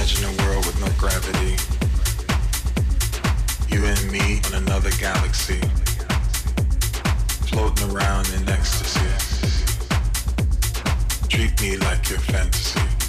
Imagine a world with no gravity. You and me in another galaxy. Floating around in ecstasy. Treat me like your fantasy.